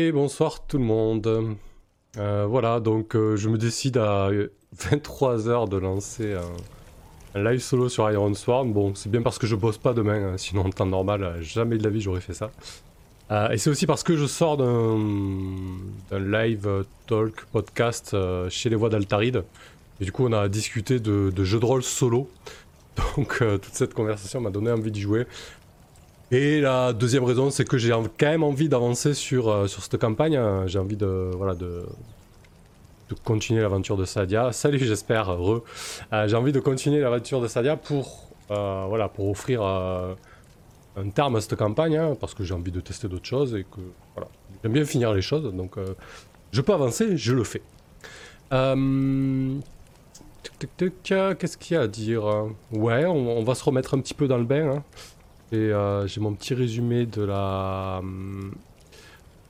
Et bonsoir tout le monde. Euh, voilà, donc euh, je me décide à 23h de lancer un, live solo sur Iron Swarm. Bon, c'est bien parce que je bosse pas demain, hein, sinon en temps normal, jamais de la vie j'aurais fait ça. Euh, et c'est aussi parce que je sors d'un live talk podcast chez les voix d'Altaride. Et du coup, on a discuté de, de jeux de rôle solo. Donc, toute cette conversation m'a donné envie d'y jouer. Et la deuxième raison, c'est que j'ai quand même envie d'avancer sur, euh, sur cette campagne. J'ai envie de, voilà, de, de continuer l'aventure de Sadia. Salut, j'espère, heureux. Euh, j'ai envie de continuer l'aventure de Sadia pour, euh, voilà, pour offrir un terme à cette campagne, hein, parce que j'ai envie de tester d'autres choses et que voilà, j'aime bien finir les choses. Donc, je peux avancer, je le fais. Qu'est-ce qu'il y a à dire Ouais, on, va se remettre un petit peu dans le bain. Hein. Et euh, j'ai mon petit résumé de la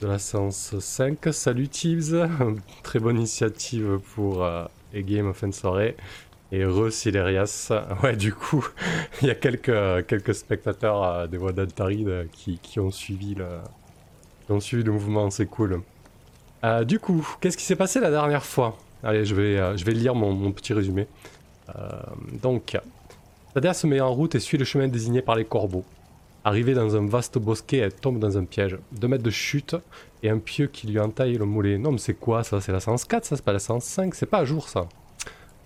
de la séance 5. Salut Thieves, très bonne initiative pour euh, game of fin soirée. Et re Silerias. Ouais, du coup, il y a quelques, quelques spectateurs euh, des voix d'Altaride qui, qui, ont suivi le, ont suivi le mouvement, c'est cool. Du coup, qu'est-ce qui s'est passé la dernière fois? Allez, je vais, je vais lire mon petit résumé. donc, Sadia se met en route et suit le chemin désigné par les corbeaux. Arrivée dans un vaste bosquet, elle tombe dans un piège. Deux mètres de chute et un pieu qui lui entaille le mollet. Non mais c'est quoi ça? C'est la séance 4 ça? C'est pas la séance 5 C'est pas à jour ça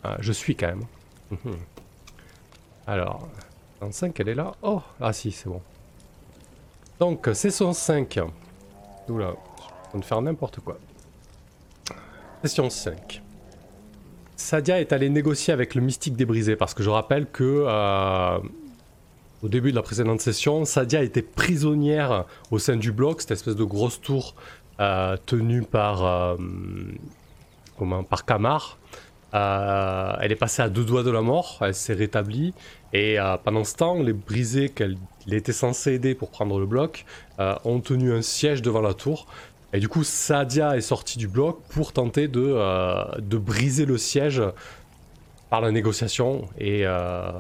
ah, Je suis quand même. Mhm. Alors, séance 5 elle est là Oh Ah si c'est bon. Donc c'est son 5. Oula, je vais faire n'importe quoi. Session 5. Sadia est allé négocier avec le mystique débrisé parce que je rappelle que euh, au début de la précédente session, Sadia était prisonnière au sein du bloc, cette espèce de grosse tour euh, tenue par euh, comment par Kamar. elle est passée à deux doigts de la mort, elle s'est rétablie et pendant ce temps, les brisés qu'elle était censée aider pour prendre le bloc ont tenu un siège devant la tour et du coup, Sadia est sorti du bloc pour tenter de, euh, de briser le siège par la négociation et, euh,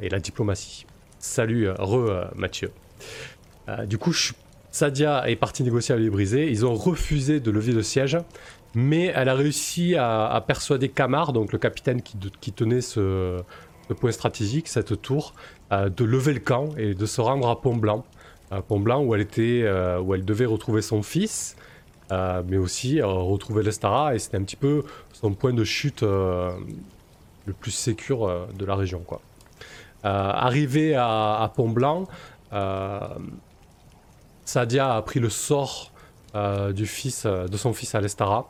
et la diplomatie. Salut, euh, re Mathieu. du coup, Sadia est partie négocier avec les brisés. Ils ont refusé de lever le siège, mais elle a réussi à, persuader Kamar, donc le capitaine qui, tenait ce, point stratégique, cette tour, de lever le camp et de se rendre à Pont Blanc. Pont Blanc où elle, était, où elle devait retrouver son fils euh, mais aussi euh, retrouver l'Estara, et c'était un petit peu son point de chute euh, le plus sécure de la région. Quoi. arrivé à, Pont Blanc, Sadia a pris le sort du fils, de son fils à l'Estara.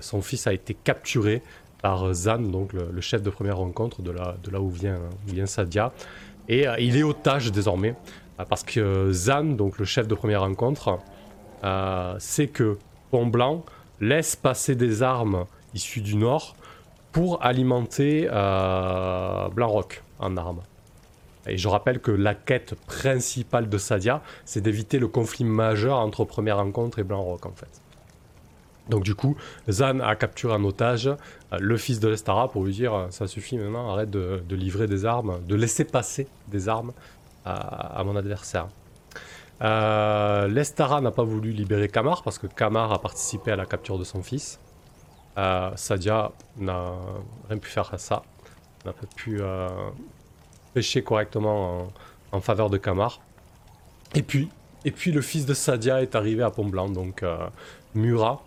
son fils a été capturé par Zan, donc le, chef de première rencontre de là, de là où, vient, où vient Sadia. Et il est otage désormais, parce que Zan, donc le chef de première rencontre, c'est que Pont Blanc laisse passer des armes issues du Nord pour alimenter euh, Blanc-Rock en armes. Et je rappelle que la quête principale de Sadia, c'est d'éviter le conflit majeur entre Première Rencontre et Blanc-Rock en fait. Donc du coup, Zan a capturé en otage euh, le fils de l'Estara pour lui dire ça suffit maintenant, arrête de, livrer des armes, de laisser passer des armes à mon adversaire. Euh, L'Estara n'a pas voulu libérer Kamar parce que Kamar a participé à la capture de son fils. Euh, Sadia n'a rien pu faire à ça. N'a pas pu euh, pêcher correctement en, faveur de Kamar. Et puis, et puis le fils de Sadia est arrivé à Pont Blanc, donc Murat.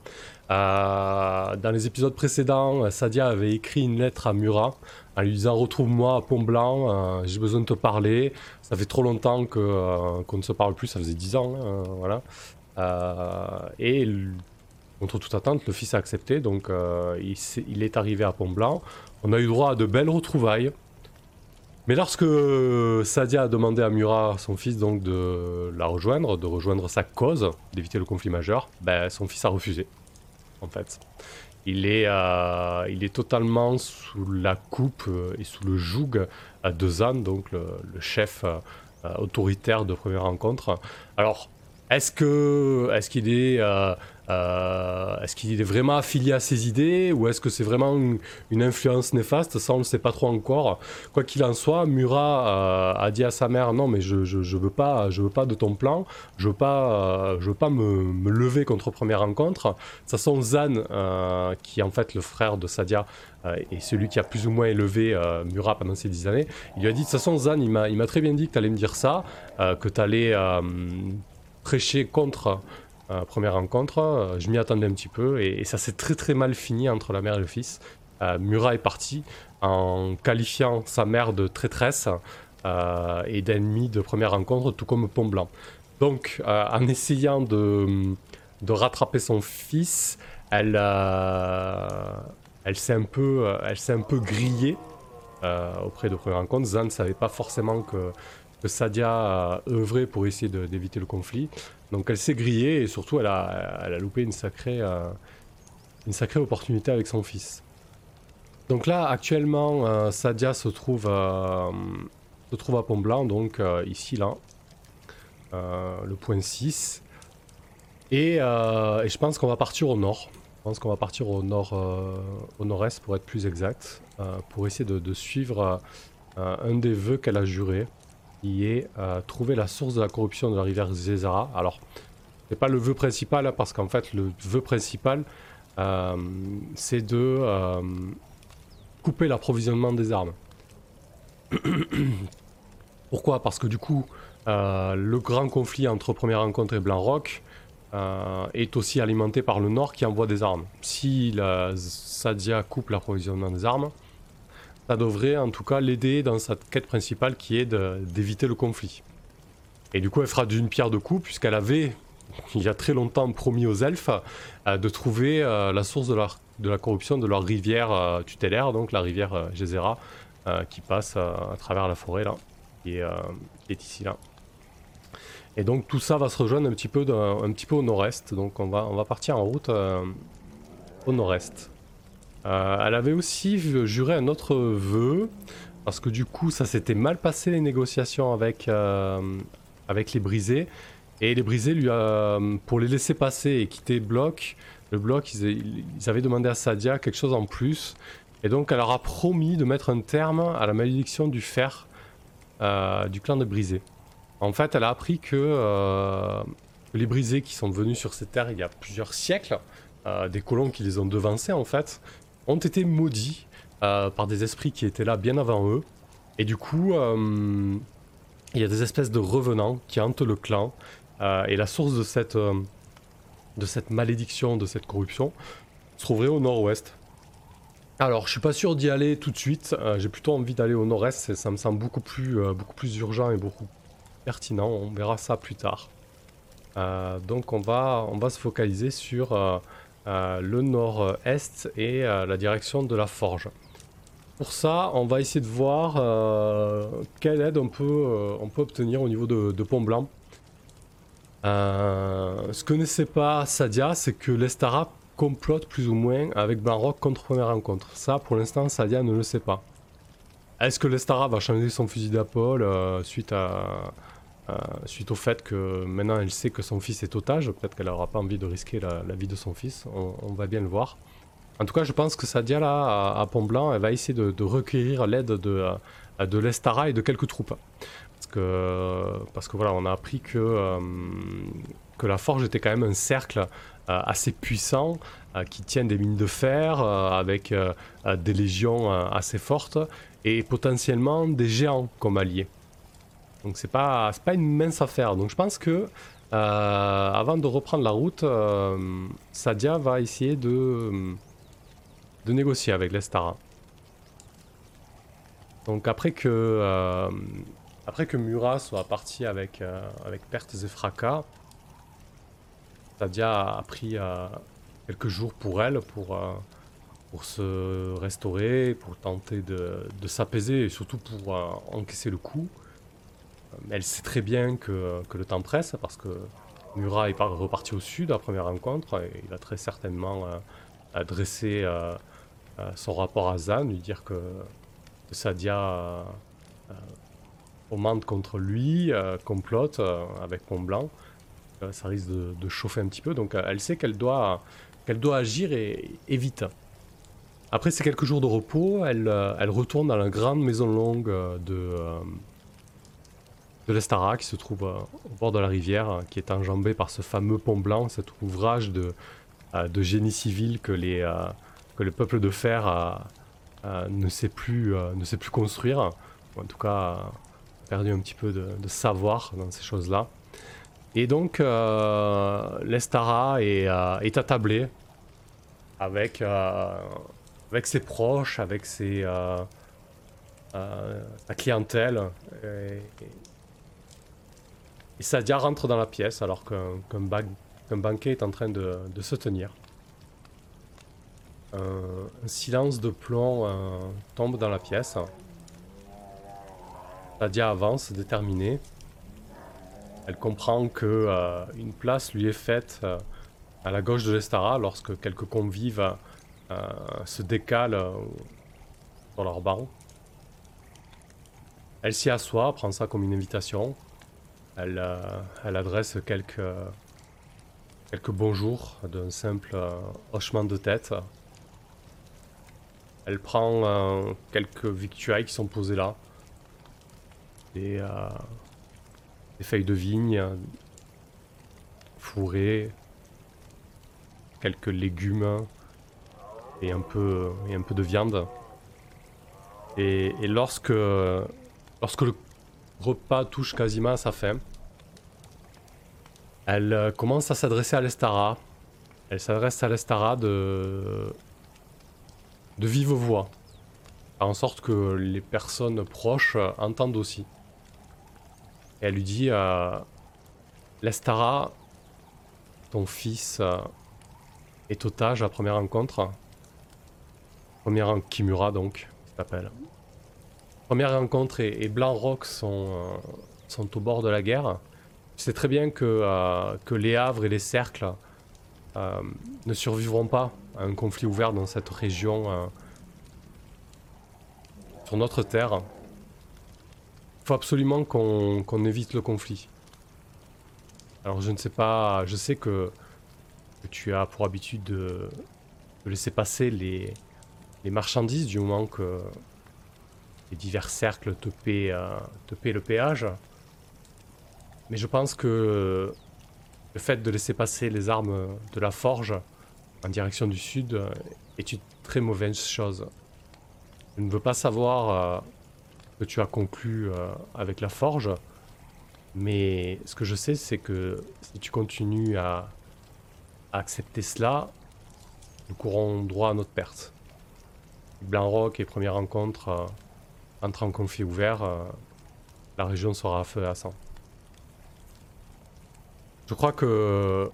Dans les épisodes précédents, Sadia avait écrit une lettre à Murat en lui disant retrouve-moi à Pont Blanc, euh, j'ai besoin de te parler. Ça fait trop longtemps que, euh, qu'on ne se parle plus, ça faisait 10 ans, hein, voilà. Euh, et contre toute attente, le fils a accepté, donc il, il, est arrivé à Pont Blanc. On a eu droit à de belles retrouvailles. Mais lorsque Sadia a demandé à Murat, son fils, donc de la rejoindre, de rejoindre sa cause, d'éviter le conflit majeur, ben, son fils a refusé, en fait. Il est, euh, il est totalement sous la coupe euh, et sous le joug euh, de Zan, donc le, chef autoritaire de première rencontre. Alors, est-ce que est-ce qu'il est, euh, est-ce qu'il est vraiment affilié à ses idées ou est-ce que c'est vraiment une, influence néfaste? Ça, on ne sait pas trop encore. Quoi qu'il en soit, Murat euh, a dit à sa mère non, mais je, je, veux pas, je veux pas de ton plan. Je veux pas, je veux pas me, lever contre première rencontre. De toute façon, Zan, qui est en fait le frère de Sadia et celui qui a plus ou moins élevé Murat pendant ces dix années, il lui a dit de toute façon, Zan, il m'a très bien dit que tu allais me dire ça, que tu allais prêcher contre euh, première rencontre. Euh, je m'y attendais un petit peu et, ça s'est très très mal fini entre la mère et le fils. Euh, Murat est parti en qualifiant sa mère de traîtresse et d'ennemi de première rencontre, tout comme Pont Blanc. Donc, en essayant de, rattraper son fils, elle, s'est un peu, grillée auprès de première rencontre. Zan ne savait pas forcément que que Sadia œuvré pour essayer d'éviter le conflit. Donc elle s'est grillée et surtout elle a, elle a loupé une sacrée, euh, une sacrée opportunité avec son fils. Donc là actuellement euh, Sadia se trouve, euh, se trouve à Pont Blanc, donc ici là, le point 6. Et, je pense qu'on va partir au nord. Je pense qu'on va partir au nord, au nord-est pour être plus exact, pour essayer de, de suivre un des vœux qu'elle a juré qui est euh, trouver la source de la corruption de la rivière Zezara. Alors, c'est pas le vœu principal, hein, parce qu'en fait, le vœu principal, euh, c'est de euh, couper l'approvisionnement des armes. Pourquoi? Parce que du coup, le grand conflit entre Première Rencontre et Blanc-Rock est aussi alimenté par le Nord qui envoie des armes. Si la Sadia coupe l'approvisionnement des armes, ça devrait en tout cas l'aider dans sa quête principale qui est d'éviter le conflit. Et du coup, elle fera d'une pierre deux coups, puisqu'elle avait, il y a très longtemps, promis aux elfes euh, de trouver euh, la source de, la corruption de leur rivière euh, tutélaire, donc la rivière Gezera, qui passe à travers la forêt là, qui est, est, ici là. Et donc tout ça va se rejoindre un petit peu, un petit peu au nord-est, donc on va, on va partir en route au nord-est. Euh, elle avait aussi juré un autre vœu, parce que du coup, ça s'était mal passé les négociations avec, euh, avec les brisés. Et les brisés, lui, pour les laisser passer et quitter bloc, le bloc, ils, avaient demandé à Sadia quelque chose en plus. Et donc, elle leur a promis de mettre un terme à la malédiction du fer euh, du clan des brisés. En fait, elle a appris que les brisés qui sont venus sur ces terres il y a plusieurs siècles, des colons qui les ont devancés en fait, ont été maudits euh, par des esprits qui étaient là bien avant eux. Et du coup, euh, il y a des espèces de revenants qui hantent le clan. Euh, et la source de cette, de cette malédiction, de cette corruption, se trouverait au nord-ouest. Alors, je suis pas sûr d'y aller tout de suite. J'ai plutôt envie d'aller au nord-est. Ça me semble beaucoup plus, beaucoup plus urgent et beaucoup pertinent. On verra ça plus tard. donc, on va, on va se focaliser sur le nord-est et euh, la direction de la forge. Pour ça, on va essayer de voir euh, quelle aide on peut, on peut obtenir au niveau de, Pont Blanc. ce que ne sait pas Sadia, c'est que l'Estara complote plus ou moins avec Banrock contre première rencontre. Ça, pour l'instant, Sadia ne le sait pas. Est-ce que l'Estara va changer son fusil d'épaule suite à, euh, suite au fait que maintenant elle sait que son fils est otage, peut-être qu'elle n'aura pas envie de risquer la, vie de son fils, on, va bien le voir. En tout cas, je pense que Sadia là, à, Pont Blanc, elle va essayer de, recueillir l'aide de, euh, de l'Estara et de quelques troupes. Parce que, parce que voilà, on a appris que, euh, que la forge était quand même un cercle assez puissant qui tient des mines de fer avec des légions assez fortes et potentiellement des géants comme alliés. Donc c'est pas, pas une mince affaire. Donc je pense que euh, avant de reprendre la route, euh, Sadia va essayer de, négocier avec l'Estara. Donc après que, euh, après que Murat soit parti avec, avec pertes et fracas, Sadia a pris quelques jours pour elle pour, se restaurer, pour tenter de s'apaiser et surtout pour encaisser le coup elle sait très bien que, le temps presse parce que Murat est reparti au sud à la première rencontre et il a très certainement euh, adressé euh, euh, son rapport à Zan, lui dire que, Sadia commente contre lui, complote avec Pont Blanc. Euh, ça risque de, chauffer un petit peu, donc elle sait qu'elle doit, qu'elle doit agir et, vite. Après ces quelques jours de repos, elle, elle retourne dans la grande maison longue de, de l'Estara qui se trouve au bord de la rivière, qui est enjambée par ce fameux pont blanc, cet ouvrage de, de génie civil que, le peuple de fer ne, sait plus, construire. En tout cas, perdu un petit peu de, savoir dans ces choses-là. Et donc, euh, l'Estara est, euh, est avec, euh, ses proches, avec ses, sa clientèle. Sadia rentre dans la pièce alors qu'un banquet est en train de, se tenir. un silence de plomb tombe dans la pièce. Sadia avance, déterminée. Elle comprend que euh, une place lui est faite euh, à la gauche de l'Estara lorsque quelques convives euh, se décalent sur leur banc. Elle s'y assoit, prend ça comme une invitation. Elle, adresse quelques, quelques bonjours d'un simple hochement de tête. Elle prend quelques victuailles qui sont posées là. Des, euh, des feuilles de vigne, fourrées, quelques légumes et un peu, et un peu de viande. Et, lorsque, lorsque le repas touche quasiment à sa fin, elle euh, commence à s'adresser à l'Estara. Elle s'adresse à l'Estara de, de vive voix, en sorte que les personnes proches entendent aussi. Elle lui dit euh, Lestara, ton fils euh, est otage à première rencontre. Première Kimura donc, s'appelle. Première rencontre et, Blanc Rock sont, euh, sont au bord de la guerre. Sais très bien que, euh, que les havres et les cercles ne survivront pas à un conflit ouvert dans cette région sur notre terre faut absolument qu'on évite le conflit. Alors je ne sais pas, je sais que, tu as pour habitude de, laisser passer les, marchandises du moment que les divers cercles euh, te paient le péage. Mais je pense que le fait de laisser passer les armes de la forge en direction du sud est une très mauvaise chose. Je ne veux pas savoir euh, que tu as conclu euh, avec la forge. Mais ce que je sais, c'est que si tu continues à, accepter cela, nous courons droit à notre perte. Blanc et première rencontre euh, entre en conflit ouvert, euh, la région sera à feu et à sang. Je crois que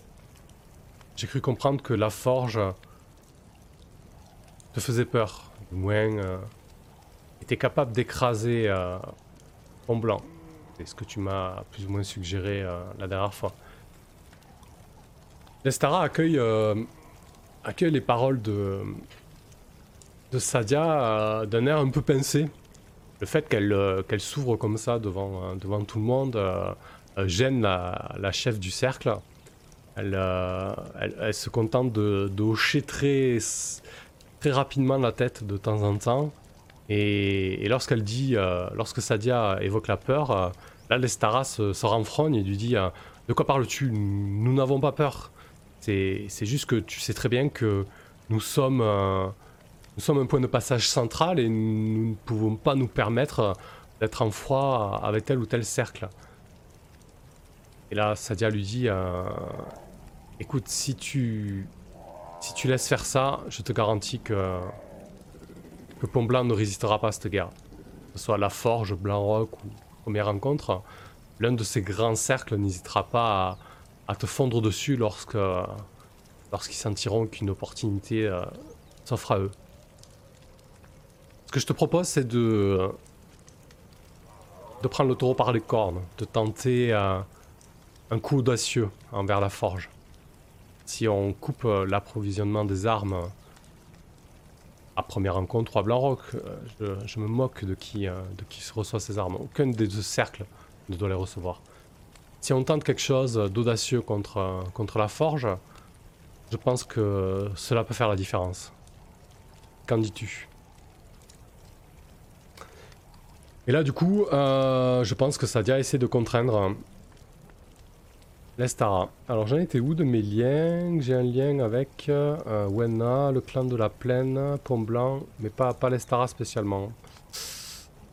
j'ai cru comprendre que la forge te faisait peur, du moins était capable d'écraser euh, blanc. C'est ce que tu m'as plus ou moins suggéré euh, la dernière fois. Lestara accueille, euh, accueille les paroles de, de Sadia euh, d'un air un peu pincé. Le fait qu'elle qu'elle s'ouvre comme ça devant, devant tout le monde gêne la, chef du cercle. Elle, elle, se contente de, de, hocher très, très rapidement la tête de temps en temps et, lorsqu'elle dit, euh, lorsque Sadia évoque la peur, euh, là l'Estara se, se, renfrogne et lui dit euh, De quoi parles-tu? Nous n'avons pas peur. C'est juste que tu sais très bien que nous sommes, nous sommes un point de passage central et nous ne pouvons pas nous permettre d'être en froid avec tel ou tel cercle. Et là, Sadia lui dit Écoute, si tu, si tu laisses faire ça, je te garantis que que Pont Blanc ne résistera pas à cette guerre. Que ce soit la Forge, Blanc Rock ou Première Rencontre, l'un de ces grands cercles n'hésitera pas à, te fondre dessus lorsque lorsqu'ils sentiront qu'une opportunité euh, s'offre à eux. Ce que je te propose, c'est de de prendre le taureau par les cornes, de tenter euh, un coup audacieux envers la forge. Si on coupe euh, l'approvisionnement des armes à première rencontre, trois Blanc euh, je, me moque de qui, euh, de qui reçoit ces armes. Aucun des deux cercles ne doit les recevoir. si on tente quelque chose d'audacieux contre, contre la forge, je pense que cela peut faire la différence. Qu'en dis-tu? Et là, du coup, euh, je pense que Sadia essaie de contraindre l'Estara. Alors, j'en étais où de mes liens? J'ai un lien avec euh, Wena, le clan de la plaine, Pont Blanc, mais pas, pas l'Estara spécialement.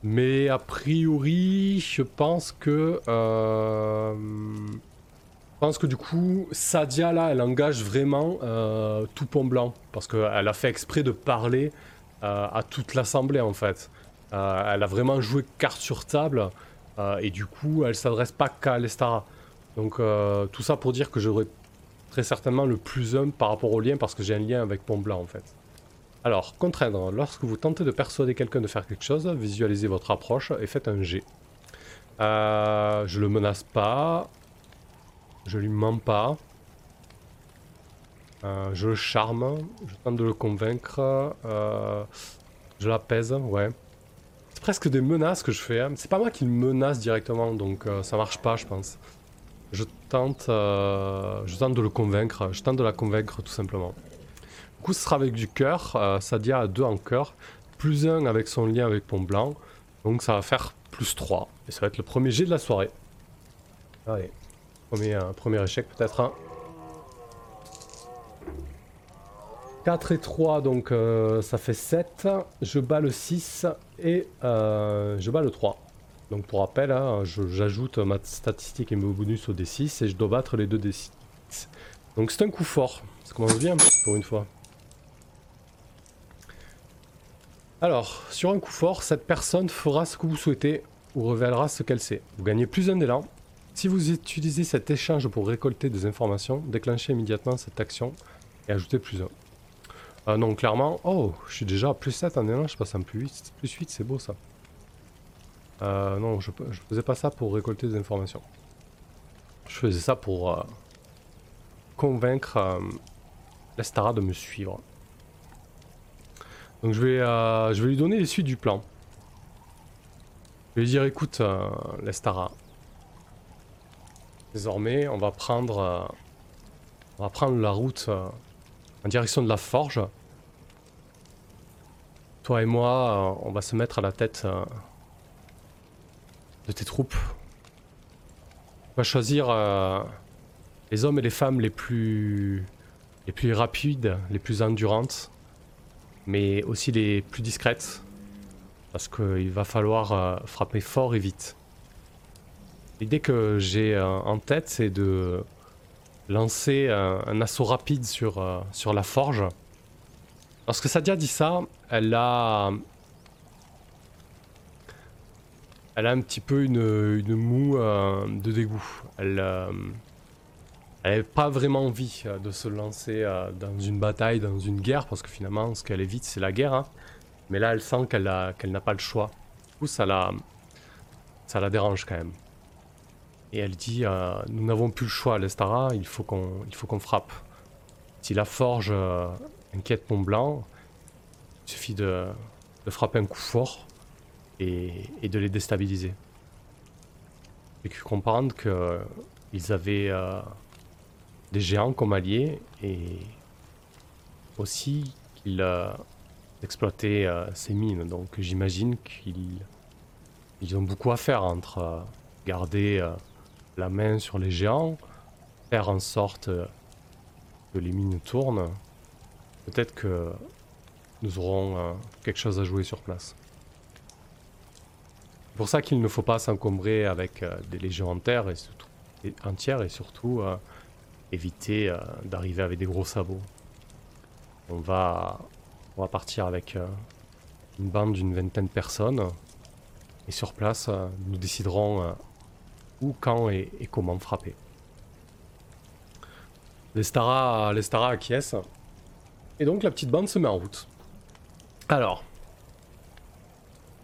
Mais a priori, je pense que... Euh, je pense que du coup, Sadia, là, elle engage vraiment euh, tout Pont Blanc. Parce qu'elle a fait exprès de parler à toute l'Assemblée, en fait. Euh, elle a vraiment joué carte sur table euh, et du coup elle s'adresse pas qu'à l'Estara. Donc euh, tout ça pour dire que j'aurai très certainement le plus 1 par rapport au lien parce que j'ai un lien avec Pont Blanc en fait. Alors, contraindre. Lorsque vous tentez de persuader quelqu'un de faire quelque chose, visualisez votre approche et faites un G. Euh, je le menace pas. Je lui mens pas. je le charme. Je tente de le convaincre. je l'apaise, ouais presque des menaces que je fais. Hein. C'est pas moi qui le menace directement, donc euh, ça marche pas, je pense. Je tente, euh, je tente de le convaincre, je tente de la convaincre tout simplement. Du coup, ce sera avec du cœur, euh, Sadia a 2 en cœur, plus 1 avec son lien avec Pont Blanc, donc ça va faire plus 3. Et ça va être le premier jet de la soirée. Allez, premier, premier échec peut-être. Hein. 4 et 3, donc euh, ça fait 7. Je bats le 6 et euh, je bats le 3. Donc pour rappel, hein, j'ajoute ma statistique et mon bonus au D6 et je dois battre les deux D6. Donc c'est un coup fort. Ça commence bien pour une fois. Alors, sur un coup fort, cette personne fera ce que vous souhaitez ou révélera ce qu'elle sait. Vous gagnez plus un d'élan. Si vous utilisez cet échange pour récolter des informations, déclenchez immédiatement cette action et ajoutez plus 1. Ah non, clairement. Oh, je suis déjà à plus 7 en élan, je passe en plus 8. Plus 8, c'est beau ça. Euh, non, je, je faisais pas ça pour récolter des informations. Je faisais ça pour euh, convaincre euh, l'Estara de me suivre. Donc je vais, je vais lui donner les suites du plan. Je vais lui dire écoute, l'Estara. Désormais, on va prendre, on va prendre la route en direction de la forge. Toi et moi, euh, on va se mettre à la tête euh, de tes troupes. On va choisir euh, les hommes et les femmes les plus, les plus rapides, les plus endurantes, mais aussi les plus discrètes, parce qu'il va falloir frapper fort et vite. L'idée que j'ai en tête, c'est de lancer un, assaut rapide sur, euh, sur la forge. Lorsque Sadia dit ça, elle a... Elle a un petit peu une, moue euh, de dégoût. Elle euh, elle n'a pas vraiment envie de se lancer dans une bataille, dans une guerre, parce que finalement, ce qu'elle évite, c'est la guerre. Hein. Mais là, elle sent qu'elle n'a pas le choix. Du ça la, ça la dérange quand même. Et elle dit euh, Nous n'avons plus le choix, l'Estara, il faut qu'on frappe. Si la forge euh, inquiète Mont Blanc, il suffit de, frapper un coup fort et, de les déstabiliser. J'ai cru comprendre qu'ils avaient euh, des géants comme alliés et aussi qu'ils exploitaient ces mines. Donc j'imagine qu'ils ont beaucoup à faire entre garder la main sur les géants, faire en sorte que les mines tournent, peut-être que nous aurons euh, quelque chose à jouer sur place. C'est pour ça qu'il ne faut pas s'encombrer avec euh, des légions entières et surtout, et surtout euh, éviter d'arriver avec des gros sabots. On va partir avec une bande d'une vingtaine de personnes et sur place nous déciderons où, quand et, comment frapper. Les Stara, les acquiescent. Et donc la petite bande se met en route. Alors,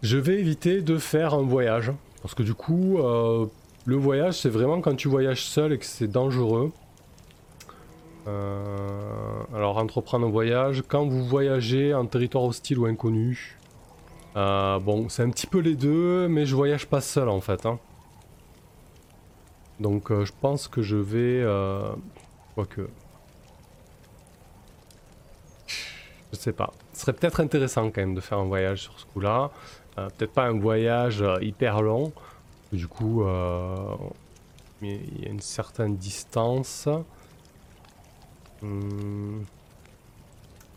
je vais éviter de faire un voyage. Parce que du coup, euh, le voyage, c'est vraiment quand tu voyages seul et que c'est dangereux. Euh, alors, entreprendre un voyage, quand vous voyagez en territoire hostile ou inconnu. Euh, bon, c'est un petit peu les deux, mais je voyage pas seul en fait. Hein. Donc je pense que je vais... Quoique... Je sais pas. Ce serait peut-être intéressant quand même de faire un voyage sur ce coup-là. peut-être pas un voyage hyper long. Du coup, il y a une certaine distance. Hmm.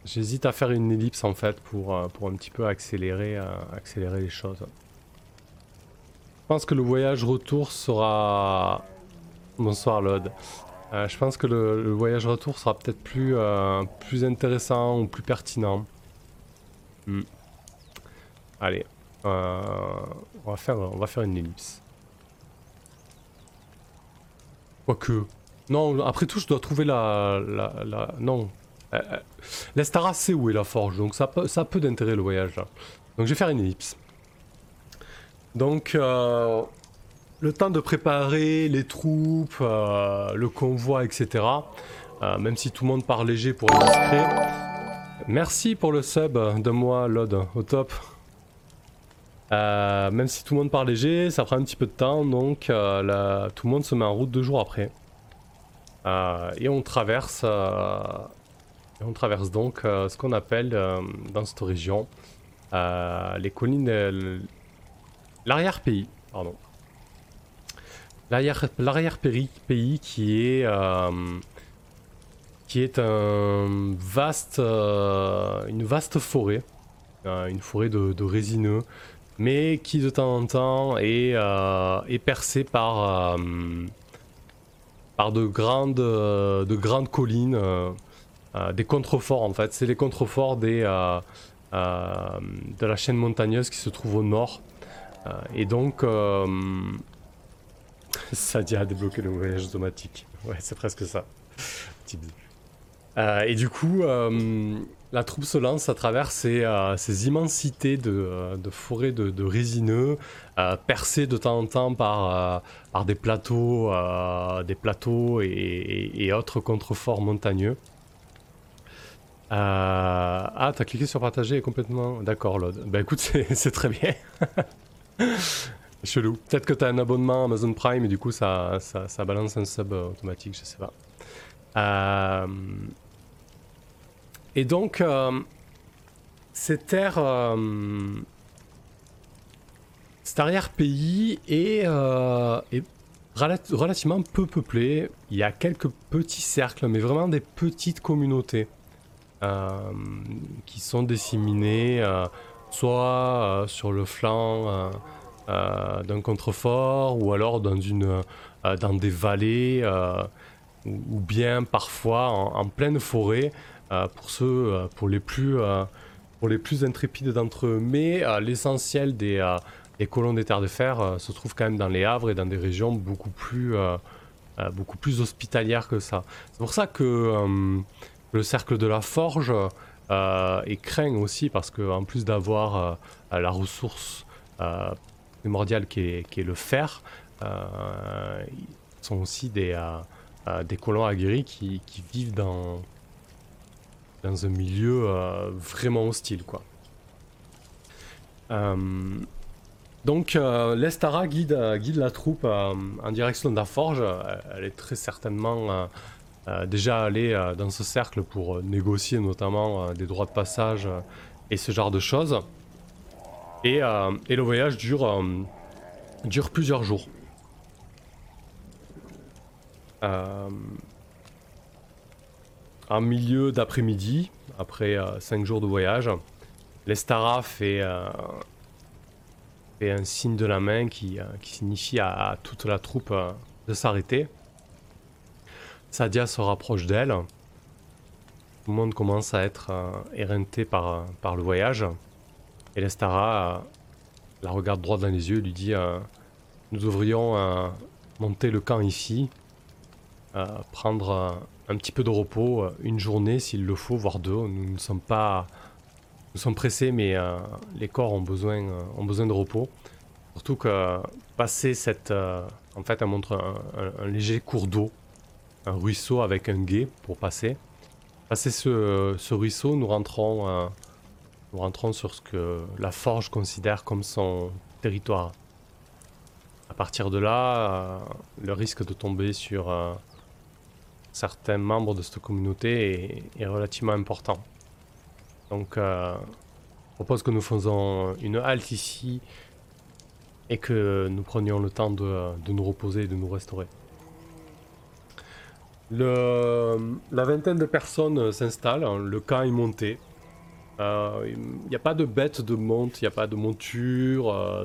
J'hésite à faire une ellipse en fait pour, euh, pour un petit peu accélérer, euh, accélérer les choses. Je pense que le voyage retour sera... Bonsoir Lod. Euh, je pense que le, voyage retour sera peut-être plus, plus intéressant ou plus pertinent. Hmm. Allez, on, va faire, on va faire une ellipse. Quoique. Non, après tout, je dois trouver la. la, Non. Euh, euh, L'Estara sait où est la forge, donc ça peut, ça peu d'intérêt le voyage. Donc je vais faire une ellipse. Donc, euh, le temps de préparer les troupes, le convoi, etc. même si tout le monde part léger pour être discret. Merci pour le sub de moi, Lod, au top. Euh, même si tout le monde part léger, ça prend un petit peu de temps, donc euh, tout le monde se met en route deux jours après. Euh, et on traverse, on traverse donc ce qu'on appelle dans cette région les collines, l'arrière-pays, pardon. L'arrière-pays pays qui est qui est un vaste, une vaste forêt, une forêt de résineux mais qui de temps en temps est, euh, est percé par, euh, par de, grandes, euh, de grandes collines, des contreforts en fait. C'est les contreforts des, de la chaîne montagneuse qui se trouve au nord. et donc, ça dit à débloquer le voyage automatique. Ouais, c'est presque ça. et du coup, la troupe se lance à travers ces, euh, immensités de, euh, forêts de, résineux, euh, percées de temps en temps par, des plateaux, des plateaux et, autres contreforts montagneux. Ah, t'as cliqué sur partager complètement. D'accord, Lod. Bah écoute, c'est très bien. Chelou. Peut-être que t'as un abonnement Amazon Prime et du coup ça, ça, balance un sub automatique, je sais pas. Euh. Et donc, euh, terre, euh, cet arrière-pays est, euh, relativement peu peuplé. Il y a quelques petits cercles, mais vraiment des petites communautés qui sont disséminées, soit sur le flanc d'un contrefort, ou alors dans, une, dans des vallées, ou, bien parfois en pleine forêt. Euh, pour ceux, euh, pour les plus, euh, pour les plus intrépides d'entre eux. Mais l'essentiel des, colons des terres de fer se trouve quand même dans les Havres et dans des régions beaucoup plus, beaucoup plus hospitalières que ça. C'est pour ça que le cercle de la forge est craint aussi parce qu'en plus d'avoir la ressource primordiale qui est, le fer, ils sont aussi des, des colons aguerris qui, vivent dans, un milieu euh, vraiment hostile quoi. Euh, donc euh, l'Estara guide, guide la troupe en direction de la forge. Elle est très certainement déjà allée dans ce cercle pour négocier notamment des droits de passage et ce genre de choses. Et, et le voyage dure, dure plusieurs jours. en milieu d'après-midi, après 5 euh, jours de voyage, l'Estara fait, euh, un signe de la main qui, euh, signifie à, toute la troupe de s'arrêter. Sadia se rapproche d'elle. Tout le monde commence à être éreinté par le voyage. Et l'Estara la regarde droit dans les yeux et lui dit Nous devrions monter le camp ici, prendre un petit peu de repos, euh, une journée s'il le faut, voire deux. Nous ne sommes pas, nous sommes pressés, mais euh, les corps ont besoin, euh, ont besoin de repos. Surtout que passer cette, en fait, elle montre un, léger cours d'eau, un ruisseau avec un guet pour passer. Passer ce, ce ruisseau, nous rentrons, nous rentrons sur ce que la forge considère comme son territoire. à partir de là, le risque de tomber sur certains membres de cette communauté est, relativement important. Donc, je propose que nous faisons une halte ici et que nous prenions le temps de, nous reposer et de nous restaurer. La vingtaine de personnes s'installent, le camp est monté. Il euh, n'y a pas de bêtes de monte, il n'y a pas de monture, euh,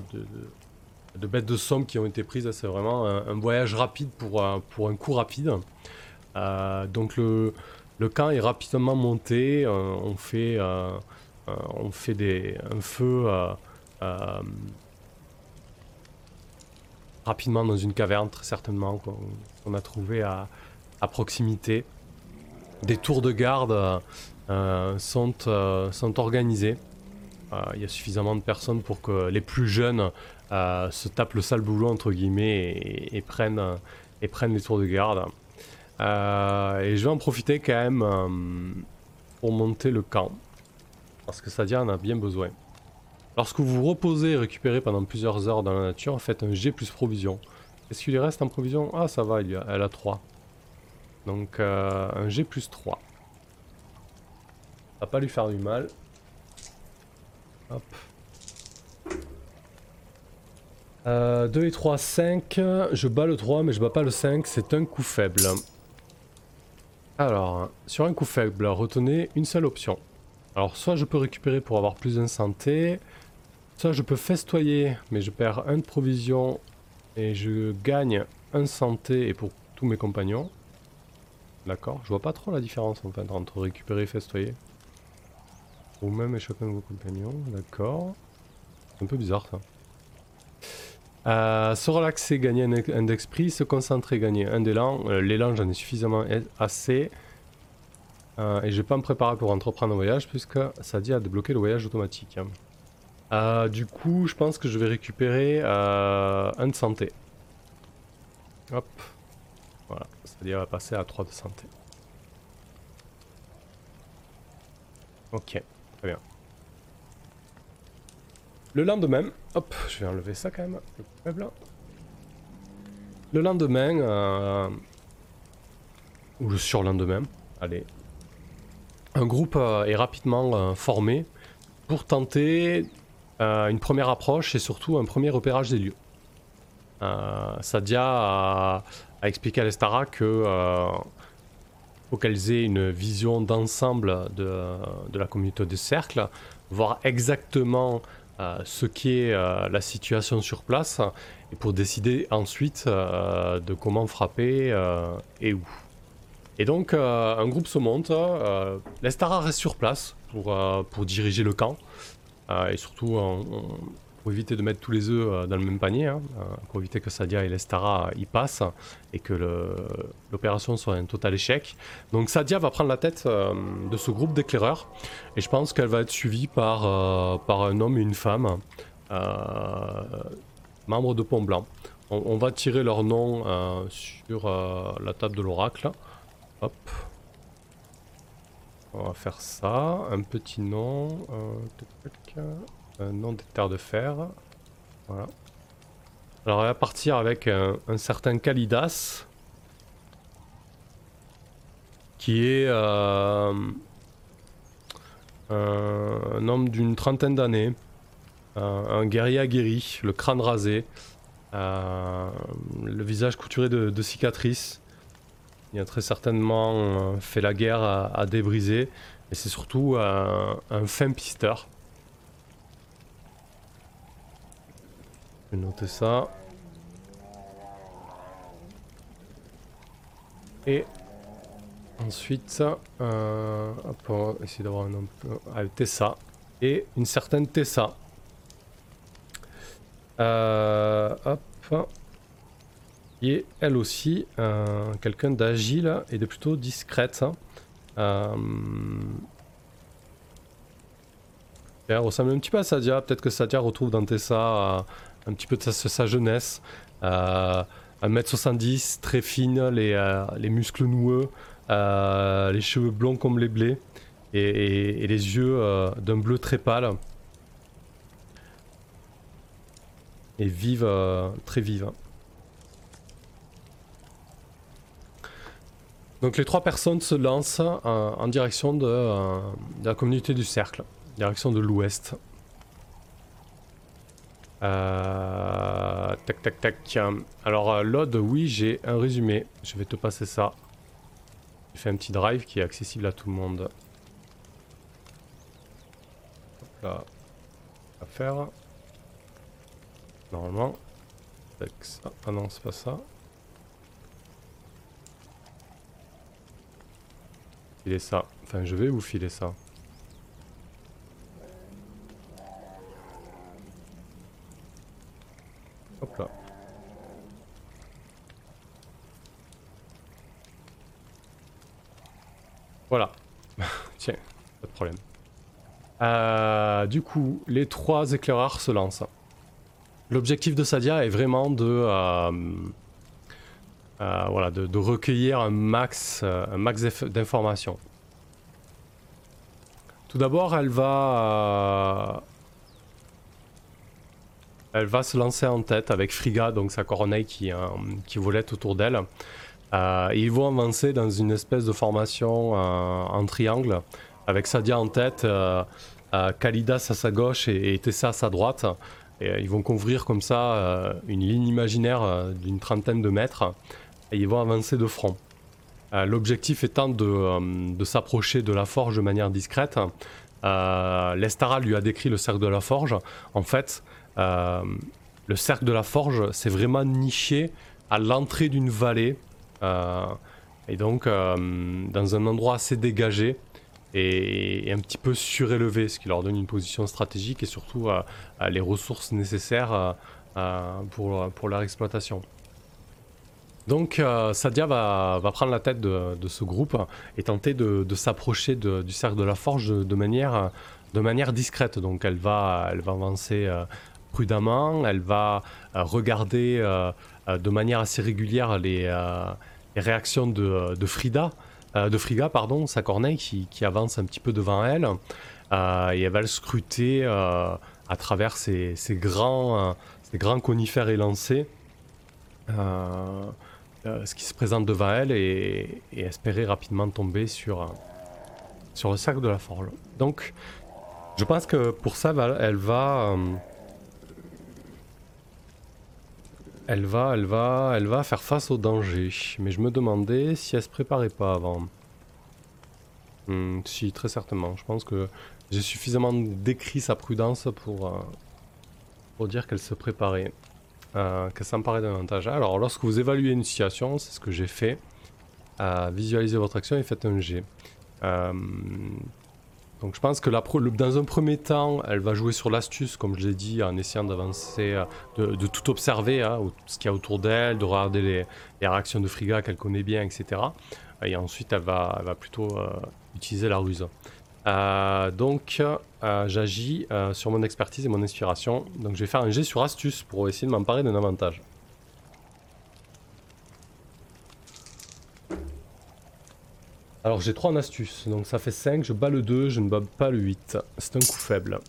de, bêtes de somme qui ont été prises. C'est vraiment un, voyage rapide pour, un, pour un coup rapide. Euh, donc le, le, camp est rapidement monté. on fait, on fait des, un feu rapidement dans une caverne, très certainement, qu'on a trouvé à, à, proximité. Des tours de garde euh, sont, euh, sont organisés. Euh, il y a suffisamment de personnes pour que les plus jeunes se tapent le sale boulot entre guillemets et, prennent, et prennent les tours de garde. et je vais en profiter quand même pour monter le camp. Parce que Sadia en a bien besoin. Lorsque vous vous reposez et récupérez pendant plusieurs heures dans la nature, faites un G plus provision. Est-ce qu'il lui reste en provision? Ah ça va, elle a 3. Donc un G plus 3 va pas lui faire du mal. Hop. 2 euh, et 3, 5. Je bats le 3, mais je bats pas le 5. C'est un coup faible. Alors, sur un coup faible, retenez une seule option. Alors, soit je peux récupérer pour avoir plus de santé, soit je peux festoyer, mais je perds un de provision et je gagne un santé et pour tous mes compagnons. D'accord, je vois pas trop la différence en fait entre récupérer et festoyer. Vous-même chacun de vos compagnons, d'accord. C'est un peu bizarre ça. Euh, se relaxer, gagner un, d'esprit, se concentrer, gagner un d'élan. Euh, l'élan, j'en ai suffisamment assez. Euh, et je vais pas me préparer pour entreprendre un voyage puisque ça dit à débloquer le voyage automatique. du coup, je pense que je vais récupérer un de santé. Hop. Voilà, c'est-à-dire passer à 3 de santé. Ok. Très bien. Le lendemain, hop, je vais enlever ça quand même, le lendemain, euh, ou le surlendemain, allez, un groupe euh, est rapidement euh, formé pour tenter une première approche et surtout un premier repérage des lieux. Sadia a, a, expliqué à l'Estara que faut qu'elles aient une vision d'ensemble de, la communauté de cercle, voir exactement euh, ce qu'est euh, la situation sur place, et pour décider ensuite euh, de comment frapper et où. Et donc un groupe se monte, l'Estara reste sur place pour, pour diriger le camp, et surtout éviter de mettre tous les œufs euh, dans le même panier, hein, euh, pour éviter que Sadia et l'Estara y passent et que l'opération soit un total échec. Donc Sadia va prendre la tête euh, de ce groupe d'éclaireurs et je pense qu'elle va être suivie par, par un homme et une femme, membres de Pont Blanc. On, va tirer leur nom sur la table de l'oracle. Hop. On va faire ça, un petit nom. Un nom des terres de fer. Voilà. Alors on va partir avec un, certain Kalidas. Qui est euh, un, homme d'une trentaine d'années. un guerrier aguerri, le crâne rasé. Euh, le visage couturé de, cicatrices. Il a très certainement euh, fait la guerre à, débriser. Et c'est surtout un fin pisteur. Vais noter ça. Et ensuite, euh, on va essayer d'avoir un nom ah, Tessa. Et une certaine Tessa. Euh, hop. Qui est elle aussi euh, quelqu'un d'agile et de plutôt discrète. Euh, elle ressemble un petit peu à Sadia. Peut-être que Sadia retrouve dans Tessa un petit peu de sa, jeunesse. Euh, 1m70, très fine, les, euh, les muscles noueux, euh, les cheveux blonds comme les blés et, les yeux euh, d'un bleu très pâle. et vive, euh, très vive. Donc les trois personnes se lancent en direction de, la communauté du cercle, direction de l'ouest. Tac tac tac. Alors Lod, oui j'ai un résumé, je vais te passer ça. J'ai fait un petit drive qui est accessible à tout le monde. Hop là. À faire. Normalement. Ah non, c'est pas ça. Filer ça. Enfin, je vais vous filer ça. Voilà. Tiens, pas de problème. Euh, du coup, les trois éclaireurs se lancent. L'objectif de Sadia est vraiment de, euh, euh, voilà, de, recueillir un max, un max d'informations. Tout d'abord, elle va, elle va se lancer en tête avec Friga, donc sa coroneille qui, qui volette autour d'elle. ils vont avancer dans une espèce de formation en triangle avec Sadia en tête, euh, Kalidas à sa gauche et, Tessa à sa droite. Euh, ils vont couvrir comme ça euh, une ligne imaginaire d'une trentaine de mètres et ils vont avancer de front. L'objectif étant de, s'approcher de la forge de manière discrète. L'Estara lui a décrit le cercle de la forge. En fait, le cercle de la forge, c'est vraiment niché à l'entrée d'une vallée. et donc, dans un endroit assez dégagé et, un petit peu surélevé, ce qui leur donne une position stratégique et surtout les ressources nécessaires pour, pour leur exploitation. Donc euh, Sadia va, va, prendre la tête de, de, ce groupe et tenter de, de s'approcher du cercle de la forge de, manière, de manière discrète. Donc elle va, elle va avancer euh, prudemment, elle va euh, regarder de manière assez régulière les, réactions de, Frida, euh, de Friga, pardon, sa corneille qui, avance un petit peu devant elle. Euh, et elle va le scruter euh, à travers ces, grands, grands conifères élancés. ce qui se présente devant elle et, espérer rapidement tomber sur, sur le cercle de la forge. Donc, je pense que pour ça, elle va, Elle va, elle va, elle va faire face au danger. Mais je me demandais si elle se préparait pas avant. Hmm, si, très certainement. Je pense que j'ai suffisamment décrit sa prudence pour, euh, pour dire qu'elle se préparait. Euh, qu'elle s'emparait davantage. Alors, lorsque vous évaluez une situation, c'est ce que j'ai fait. Euh, visualisez votre action et faites un G. Donc je pense que dans un premier temps, elle va jouer sur l'astuce, comme je l'ai dit, en essayant d'avancer, euh, de, tout observer, hein, ce qu'il y a autour d'elle, de regarder les, réactions de Friga qu'elle connaît bien, etc. Et ensuite, elle va, plutôt euh, utiliser la ruse. Euh, donc, j'agis sur mon expertise et mon inspiration. Donc je vais faire un jet sur astuce pour essayer de m'emparer d'un avantage. Alors j'ai 3 en astuce, donc ça fait 5, je bats le 2, je ne bats pas le 8. C'est un coup faible.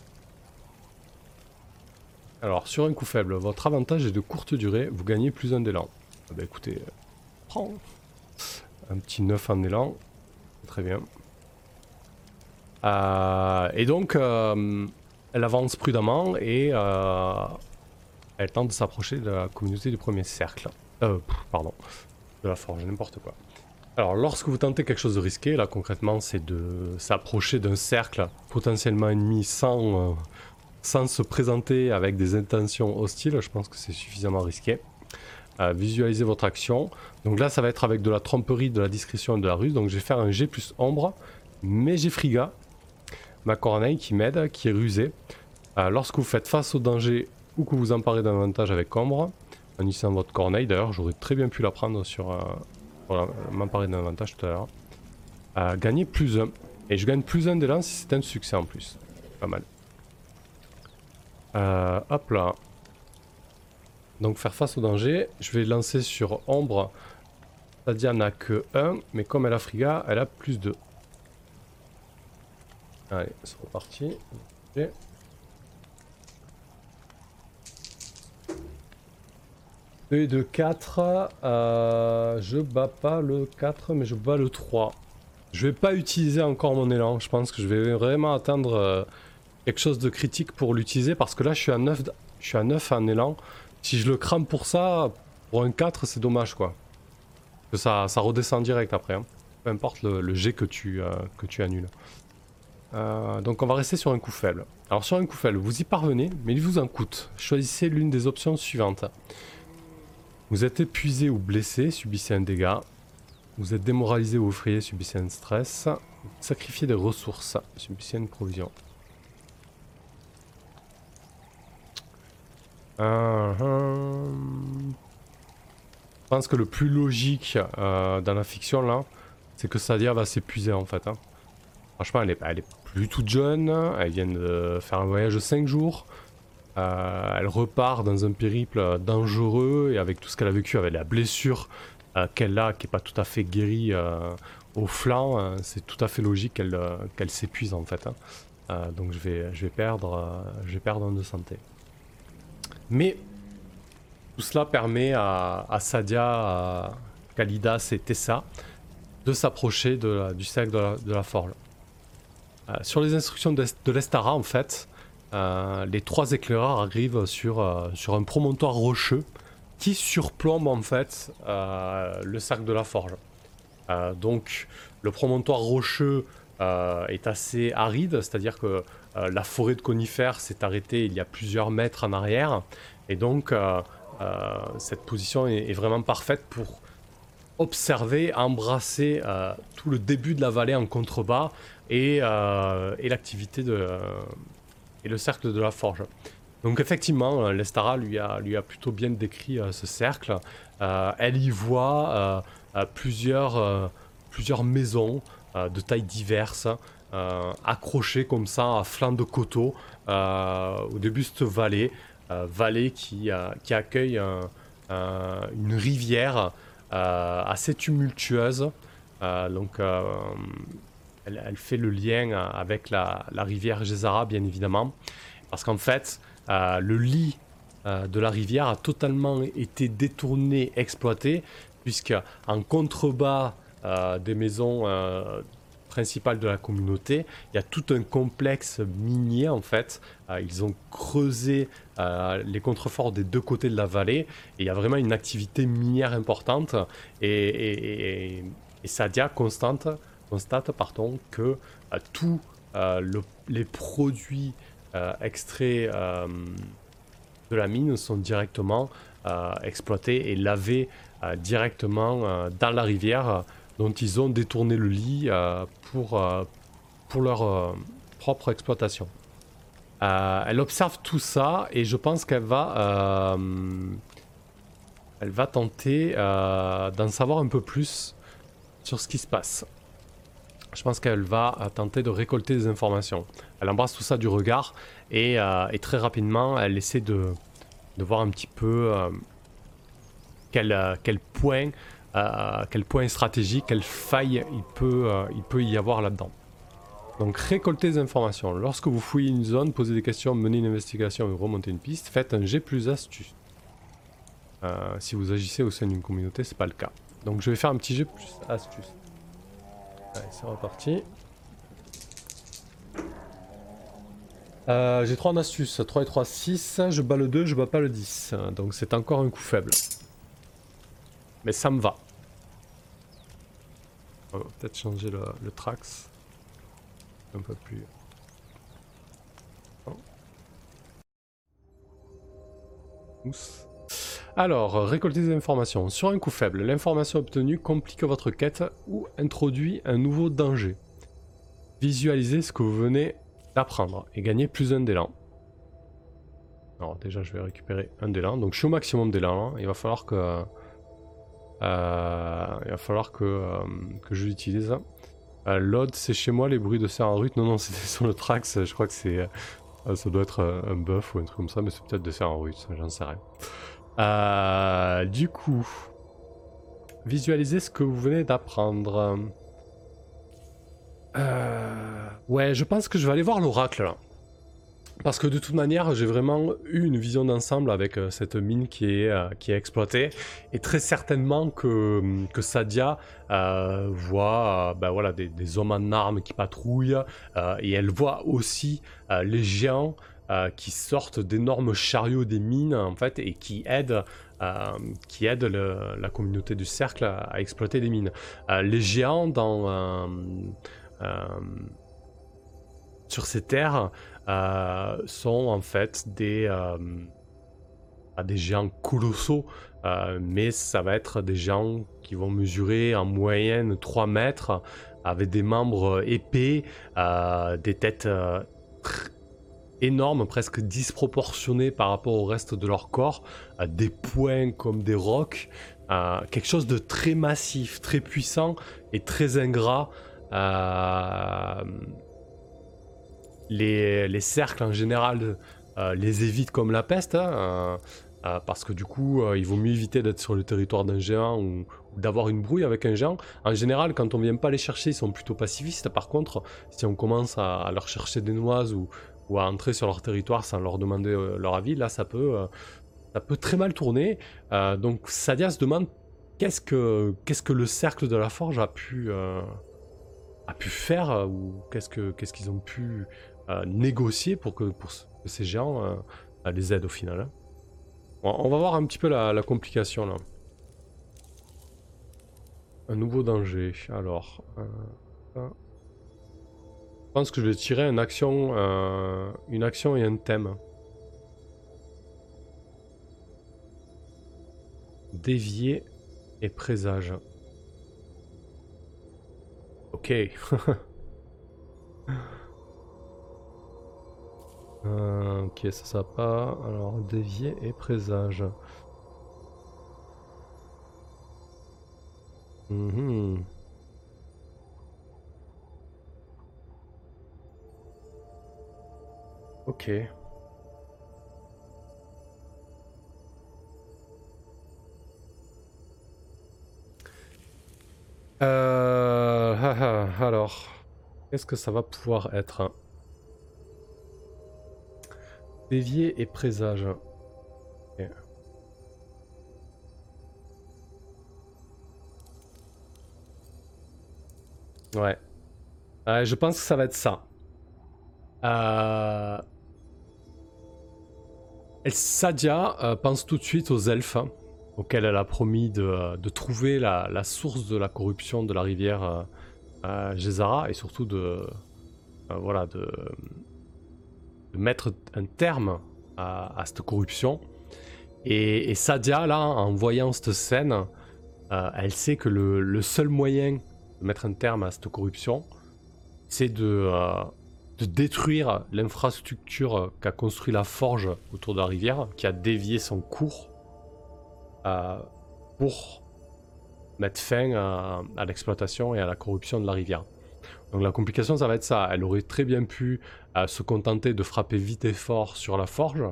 Alors sur un coup faible, votre avantage est de courte durée, vous gagnez plus un d'élan. Ah bah écoutez, prends un petit 9 en élan, très bien. Euh, et donc, euh, elle avance prudemment et euh, elle tente de s'approcher de la communauté du premier cercle. Euh, pardon, de la forge, n'importe quoi. Alors, lorsque vous tentez quelque chose de risqué, là concrètement, c'est de s'approcher d'un cercle potentiellement ennemi sans, euh, se présenter avec des intentions hostiles, je pense que c'est suffisamment risqué. Euh, visualisez votre action. Donc là, ça va être avec de la tromperie, de la discrétion et de la ruse. Donc je vais faire un G plus ombre, mais j'ai Friga, ma corneille qui m'aide, qui est rusée. Euh, lorsque vous faites face au danger ou que vous emparez d'un avantage avec ombre, en utilisant votre corneille, d'ailleurs, j'aurais très bien pu la prendre sur voilà, m'emparer d'un avantage tout à l'heure. Gagner plus 1. Et je gagne plus 1 d'élan si c'est un succès en plus. Pas mal. Euh, hop là. Donc faire face au danger. Je vais lancer sur Ombre. Sadia n'a que 1. Mais comme elle a Friga, elle a plus 2. Allez, c'est reparti. Et de 4, euh, je bats pas le 4, mais je bats le 3. Je vais pas utiliser encore mon élan, je pense que je vais vraiment attendre euh, quelque chose de critique pour l'utiliser, parce que là je suis à 9, je suis à 9 en élan. Si je le crame pour ça, pour un 4, c'est dommage quoi. Que ça, ça redescend direct après, hein. peu importe le, le jet que tu, euh, que tu annules. Euh, donc on va rester sur un coup faible. Alors sur un coup faible, vous y parvenez, mais il vous en coûte. Choisissez l'une des options suivantes. Vous êtes épuisé ou blessé, subissez un dégât. Vous êtes démoralisé ou effrayé, subissez un stress. Sacrifiez des ressources, subissez une provision. Euh, euh, Je pense que le plus logique euh, dans la fiction là, c'est que Sadia va s'épuiser en fait. hein. Franchement, elle est, elle est plus toute jeune, elle vient de faire un voyage de 5 jours. Euh, elle repart dans un périple dangereux et avec tout ce qu'elle a vécu, avec la blessure euh, qu'elle a, qui n'est pas tout à fait guérie euh, au flanc, euh, c'est tout à fait logique qu'elle euh, s'épuise en fait. hein. Euh, donc je vais, je, vais perdre, euh, je vais perdre de santé. Mais tout cela permet à, Sadia, Kalidas et Tessa de s'approcher du cercle de la, de. Euh, sur les instructions de l'Estara, en fait, euh, les trois éclaireurs arrivent sur, euh, sur un promontoire rocheux qui surplombe en fait euh, le cercle de la forge. Donc le promontoire rocheux est assez aride, c'est-à-dire que la forêt de conifères s'est arrêtée il y a plusieurs mètres en arrière, et donc cette position est, est vraiment parfaite pour observer, embrasser tout le début de la vallée en contrebas et, et l'activité de et le cercle de la forge. Donc effectivement, euh, l'Estara lui a, lui a plutôt bien décrit euh, ce cercle. Euh, elle y voit plusieurs, plusieurs maisons de tailles diverses, accrochées comme ça à flanc de coteau au début de cette vallée, vallée qui, qui accueille un- un- une rivière assez tumultueuse. Donc elle, fait le lien euh, avec la, rivière Gézara, bien évidemment, parce qu'en fait, euh, le lit euh, de la rivière a totalement été détourné, exploité, puisque en contrebas des maisons principales de la communauté, il y a tout un complexe minier en fait. Ils ont creusé les contreforts des deux côtés de la vallée, et il y a vraiment une activité minière importante. Et, et, et- et Sadia constante, constate pardon, que euh, tous euh, le- les produits euh, extraits de la mine sont directement exploités et lavés directement dans la rivière dont ils ont détourné le lit pour, pour leur propre exploitation. Elle observe tout ça et je pense qu'elle va, elle va tenter d'en savoir un peu plus sur ce qui se passe. Je pense qu'elle va euh, tenter de récolter des informations. Elle embrasse tout ça du regard et, euh, et très rapidement, elle essaie de, voir un petit peu euh, quel, point, quel point stratégique, quelle faille il peut, y avoir là-dedans. Donc récolter des informations. Lorsque vous fouillez une zone, posez des questions, menez une investigation ou remontez une piste, faites un G plus astuce. Si vous agissez au sein d'une communauté, c'est pas le cas. Donc je vais faire un petit G plus astuce. Allez, c'est reparti. Euh, j'ai 3 en astuce, 3 et 3, 6. Je bats le 2, je bats pas le 10. Donc c'est encore un coup faible. Mais ça me va. On va peut-être changer le, trax. Un peu plus. Oh. Mousse. Alors, récolter des informations. Sur un coup faible, l'information obtenue complique votre quête ou introduit un nouveau danger. Visualisez ce que vous venez d'apprendre et gagnez plus un d'élan. Alors déjà, je vais récupérer un d'élan. Donc, je suis au maximum d'élan. Il va falloir que... euh, il va falloir que, euh, que je l'utilise. Euh, L'ode, c'est chez moi, les bruits de serre en route. Non, non, c'était sur le Trax. Je crois que c'est... euh, ça doit être euh, un buff ou un truc comme ça, mais c'est peut-être des serres en route. J'en sais rien. Euh, du coup, visualisez ce que vous venez d'apprendre. Euh, ouais, je pense que je vais aller voir l'oracle. Parce que de toute manière, j'ai vraiment eu une vision d'ensemble avec euh, cette mine qui est, qui est exploitée. Et très certainement que, que Sadia voit ben voilà, des, des, hommes en armes qui patrouillent. et elle voit aussi les géants qui sortent d'énormes chariots des mines, en fait, et qui aident, qui aident la communauté du cercle à, exploiter des mines. les géants dans... sur ces terres euh, sont en fait des, euh, des géants colossaux, euh, mais ça va être des géants qui vont mesurer en moyenne 3 mètres, avec des membres épais, des têtes énormes, presque disproportionnées par rapport au reste de leur corps, des poings comme des rocs, quelque chose de très massif, très puissant et très ingrat les, cercles en général euh, les évitent comme la peste, hein, euh, euh, parce que du coup, il vaut mieux éviter d'être sur le territoire d'un géant ou, d'avoir une brouille avec un géant. En général, quand on vient pas les chercher, ils sont plutôt pacifistes. Par contre, si on commence à, leur chercher des noises ou, à entrer sur leur territoire sans leur demander leur avis, là, ça peut, ça peut très mal tourner. donc, Sadia se demande qu'est-ce que, qu'est-ce que le cercle de la forge a pu, a pu faire ou qu'est-ce, que, qu'est-ce qu'ils ont pu négocier pour que, pour ces géants euh, les aident au final. Hein. on va voir un petit peu la, complication là. Un nouveau danger. Alors, euh, je pense que je vais tirer une action, euh, une action et un thème. Dévier et présage. Ok. Euh, ok, ça, ça pas. Alors, dévier et présage. Mhm. Ok. Euh, alors, qu'est-ce que ça va pouvoir être Dévier et présage. Ouais. je pense que ça va être ça. Euh... Sadia euh, pense tout de suite aux elfes, hein, auxquels elle a promis de, trouver la, source de la corruption de la rivière euh, Gézara et surtout de, euh, voilà, de, mettre un terme à, cette corruption. Et, Sadia, là, en voyant cette scène, euh, elle sait que le, seul moyen de mettre un terme à cette corruption, c'est de, euh, de, détruire l'infrastructure qu'a construit la forge autour de la rivière, qui a dévié son cours euh, pour mettre fin à l'exploitation et à la corruption de la rivière. Donc la complication, ça va être ça. Elle aurait très bien pu euh, se contenter de frapper vite et fort sur la forge,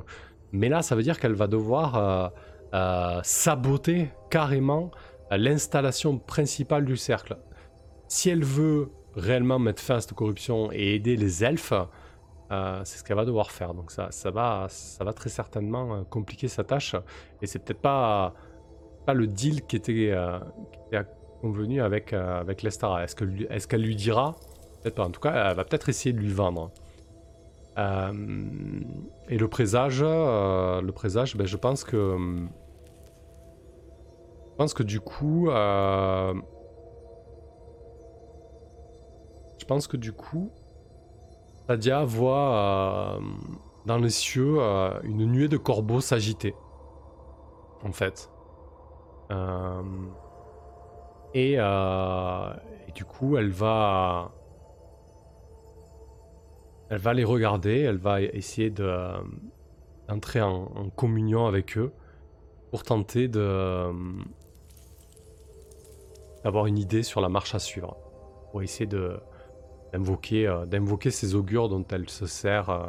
mais là, ça veut dire qu'elle va devoir euh, saboter carrément l'installation principale du cercle. Si elle veut réellement mettre fin à cette corruption et aider les elfes, c'est ce qu'elle va devoir faire. Donc ça, ça, va, ça va très certainement compliquer sa tâche. Et c'est peut-être pas, pas le deal qui était, était convenu avec, avec Lestara. Est-ce qu'elle est lui dira? Peut-être pas. En tout cas, elle va peut-être essayer de lui vendre. Euh, et le présage, euh, le présage, ben, je pense que, je pense que du coup, pense que du coup, Sadia voit dans les cieux une nuée de corbeaux s'agiter, en fait. Et, et, du coup, elle va, elle va les regarder, elle va essayer de, euh, d'entrer en, communion avec eux pour tenter de, euh, d'avoir une idée sur la marche à suivre. Pour essayer de, d'invoquer, euh, ces augures dont elle se sert, euh,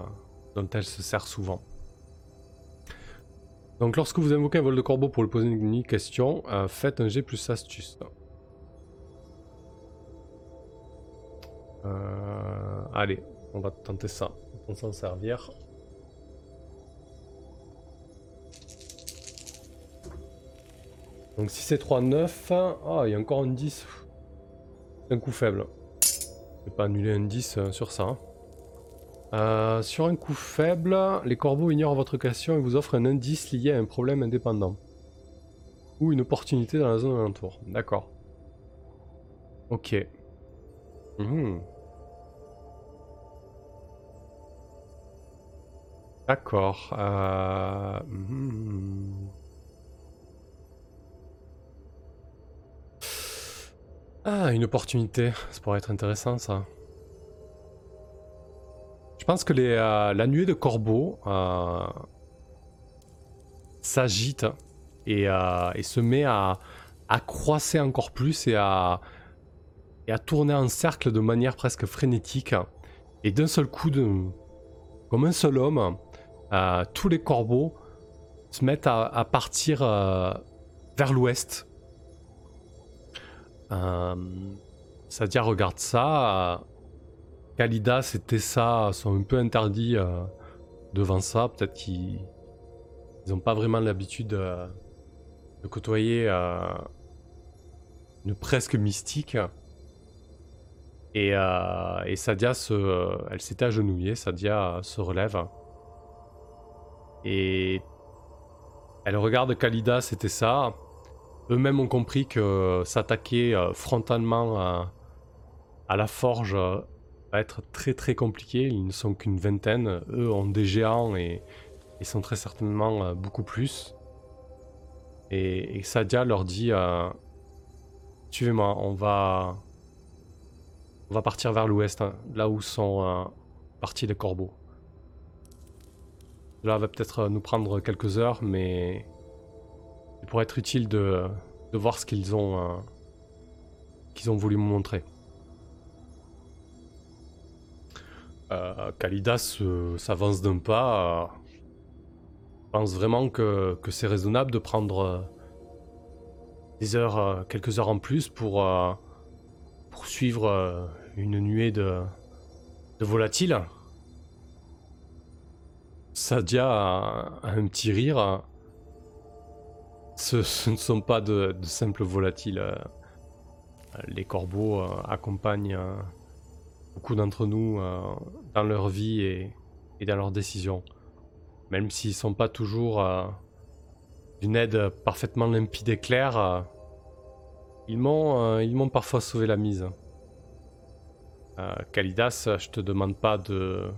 dont elle se sert souvent. Donc lorsque vous invoquez un vol de corbeau pour lui poser une question, euh, faites un G plus astuce. Euh, allez, on va tenter ça. On va s'en servir. Donc si c'est 3, 9, oh, il y a encore un 10. Un coup faible. Je vais pas annuler un 10 euh, sur ça. Euh, sur un coup faible, les corbeaux ignorent votre question et vous offrent un indice lié à un problème indépendant. Ou une opportunité dans la zone alentour. D'accord. Ok. Mhm. D'accord. Euh... mhm. Ah, une opportunité. Ça pourrait être intéressant, ça. Je pense que les, euh, la nuée de corbeaux euh, s'agite et, euh, et, se met à, à croisser encore plus et à, tourner en cercle de manière presque frénétique. Et d'un seul coup, comme un seul homme, tous les corbeaux se mettent à partir vers l'ouest euh, Sadia regarde ça. Kalidas et Tessa sont un peu interdits euh, devant ça. Peut-être qu'ils n'ont pas vraiment l'habitude euh, de côtoyer euh, une presque mystique. Et, Sadia elle s'était agenouillée. Sadia se relève. Et elle regarde Kalidas et Tessa. Eux-mêmes ont compris que s'attaquer euh, frontalement à, la forge euh, va être très très compliqué. Ils ne sont qu'une vingtaine. Eux ont des géants et, ils sont très certainement euh, beaucoup plus. Et, Sadia leur dit Suivez-moi, on va, on va partir vers l'ouest, hein, là où sont partis les corbeaux. Là va peut-être nous prendre quelques heures, mais pourrait être utile de, voir ce qu'ils ont, euh, qu'ils ont voulu me montrer. Euh, Kalidas euh, s'avance d'un pas. Je pense vraiment que, c'est raisonnable de prendre des heures, quelques heures en plus pour, pour suivre une nuée de volatiles. Sadia a un petit rire ce, ne sont pas de, simples volatiles. Euh, les corbeaux euh, accompagnent euh, beaucoup d'entre nous dans leur vie et, dans leurs décisions. Même s'ils ne sont pas toujours d'une aide parfaitement limpide et claire, ils m'ont parfois sauvé la mise. Kalidas, je te demande pas de,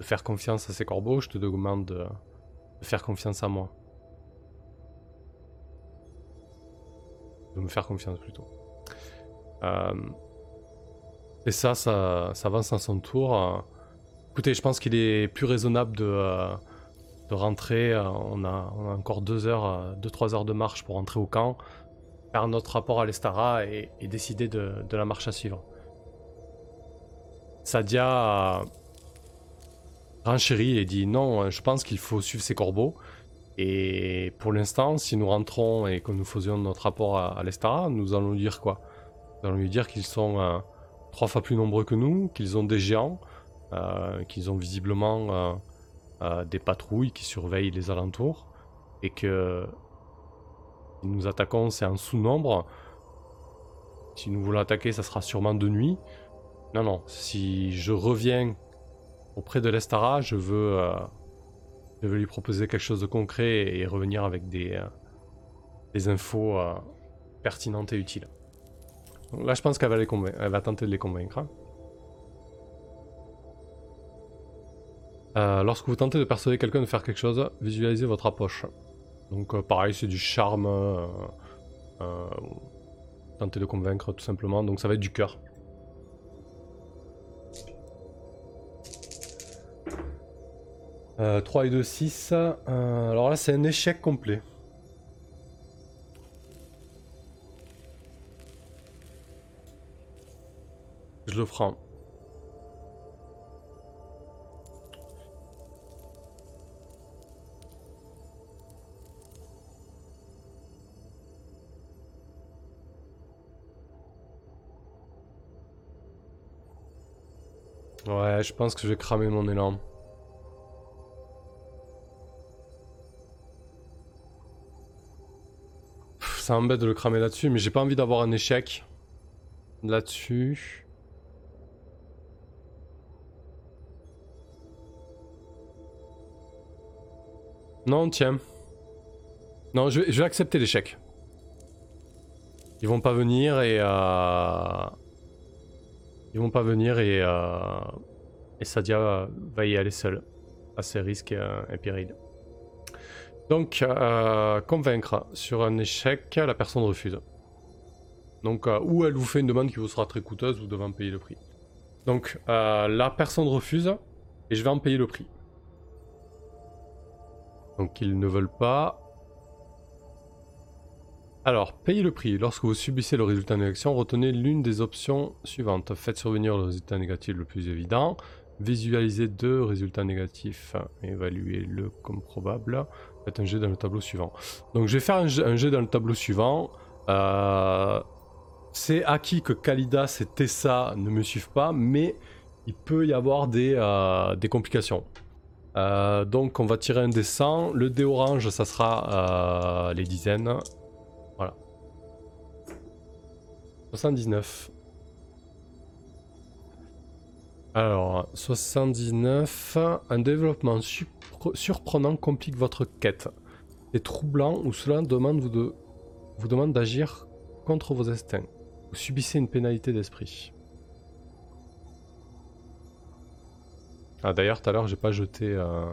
faire confiance à ces corbeaux, je te demande de faire confiance à moi. Me faire confiance plutôt. Euh, et ça, ça, ça, avance à son tour. écoutez, je pense qu'il est plus raisonnable de, euh, de rentrer. On a, on a, encore deux heures, deux trois heures de marche pour rentrer au camp, faire notre rapport à l'Estara et, décider de, de, la marche à suivre. Sadia renchérit et dit non, je pense qu'il faut suivre ses corbeaux. Et pour l'instant, si nous rentrons et que nous faisions notre rapport à, l'Estara, nous allons lui dire quoi? Nous allons lui dire qu'ils sont euh, trois fois plus nombreux que nous, qu'ils ont des géants, euh, qu'ils ont visiblement euh, des patrouilles qui surveillent les alentours, et que si nous attaquons, c'est en sous-nombre. Si nous voulons attaquer, ça sera sûrement de nuit. Non, non, si je reviens auprès de l'Estara, je veux je vais lui proposer quelque chose de concret et revenir avec des, euh, infos euh, pertinentes et utiles. là, je pense qu'elle va, tenter de les convaincre. Hein. Euh, lorsque vous tentez de persuader quelqu'un de faire quelque chose, visualisez votre approche. Donc pareil, c'est du charme. tenter de convaincre tout simplement. Donc ça va être du cœur. 3 euh, et 2, 6. Euh, alors là, c'est un échec complet. Je le prends. Ouais, je pense que je vais cramer mon élan. Ça embête de le cramer là-dessus, mais j'ai pas envie d'avoir un échec là-dessus. Non, tiens. Non, je vais, accepter l'échec. Ils vont pas venir et... Euh... Ils vont pas venir et... Euh... Et Sadia va y aller seule. À ses risques et, euh, périls. Donc, euh, convaincre sur un échec, la personne refuse. Donc, euh, ou elle vous fait une demande qui vous sera très coûteuse, vous devez en payer le prix. Donc, la personne refuse et je vais en payer le prix. Donc, ils ne veulent pas. Alors, payez le prix. Lorsque vous subissez le résultat action, retenez l'une des options suivantes. Faites survenir le résultat négatif le plus évident. Visualisez deux résultats négatifs. Évaluez-le comme probable. Un jet dans le tableau suivant. Donc je vais faire un jet, dans le tableau suivant. Euh, c'est acquis que Kalidas et Tessa ne me suivent pas, mais il peut y avoir des, euh, des complications. Euh, donc on va tirer un des 100. Le dé orange, ça sera les dizaines. Voilà. 79. Alors, 79. Un développement surprenant complique votre quête. C'est troublant ou cela demande vous, de, vous demande d'agir contre vos instincts. Vous subissez une pénalité d'esprit. Ah d'ailleurs tout à l'heure j'ai pas jeté euh,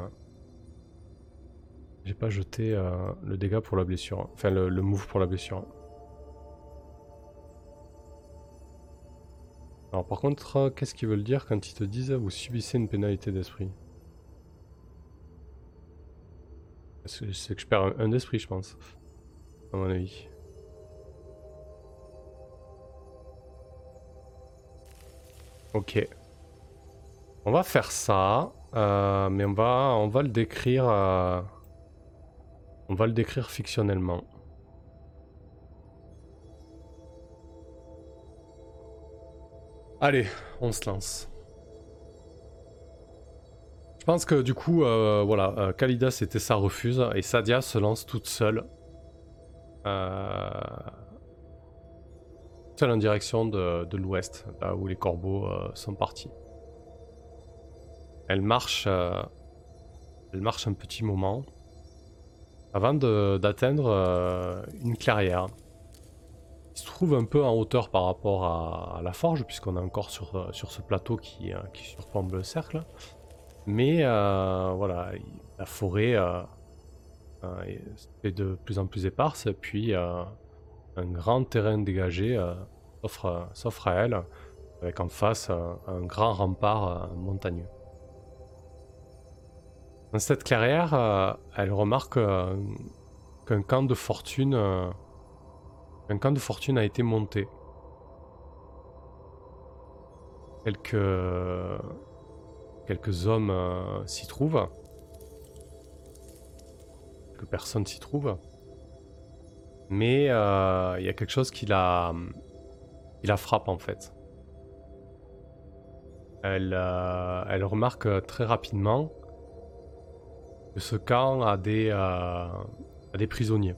j'ai pas jeté euh, le dégât pour la blessure, enfin le move pour la blessure. Alors par contre, qu'est-ce qu'ils veulent dire quand ils te disent vous subissez une pénalité d'esprit? C'est que je perds un, d'esprit, je pense. À mon avis. Ok. On va faire ça, euh, mais on va, on va le décrire. Euh, on va le décrire fictionnellement. Allez, on se lance. Je pense que du coup, euh, voilà, euh, Kalida c'était sa refuse et Sadia se lance toute seule. Euh, seule en direction de, l'ouest, là où les corbeaux sont partis. Elle marche, elle marche un petit moment avant d'atteindre une clairière. Il se trouve un peu en hauteur par rapport à, la forge, puisqu'on est encore sur, euh, sur ce plateau qui, euh, qui surplombe le cercle. Mais euh, voilà, la forêt est de plus en plus éparse, puis un grand terrain dégagé s'offre à elle, avec en face un grand rempart montagneux. Dans cette clairière, elle remarque qu'un camp de fortune un camp de fortune a été monté. Quelques, hommes euh, s'y trouvent. Quelques personnes s'y trouvent. Mais euh, il y a quelque chose qui la, qui la frappe en fait. Elle, euh, remarque très rapidement que ce camp a des, a des prisonniers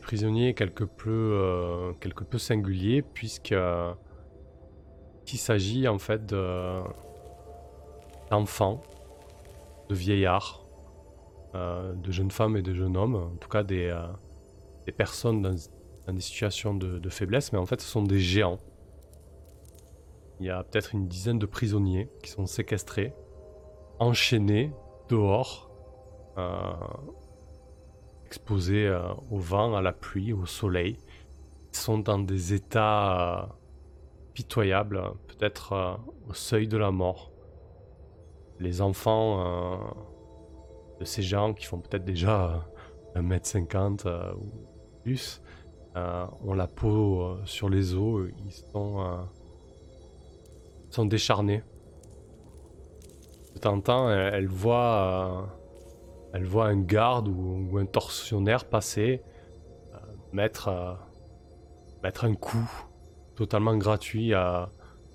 prisonniers quelque peu, euh, quelque peu singuliers puisque euh, s'agit en fait d'enfants, de, vieillards, euh, de jeunes femmes et de jeunes hommes, en tout cas des, des personnes dans, des situations de, de, faiblesse, mais en fait ce sont des géants. Il y a peut-être une dizaine de prisonniers qui sont séquestrés, enchaînés dehors exposés euh, au vent, à la pluie, au soleil. Ils sont dans des états euh, pitoyables, peut-être euh, au seuil de la mort. Les enfants de ces gens qui font peut-être déjà 1m50 ou plus ont la peau sur les os, ils sont, décharnés. De temps en elle voit elle voit un garde ou, un tortionnaire passer, euh, mettre, euh, mettre un coup totalement gratuit à,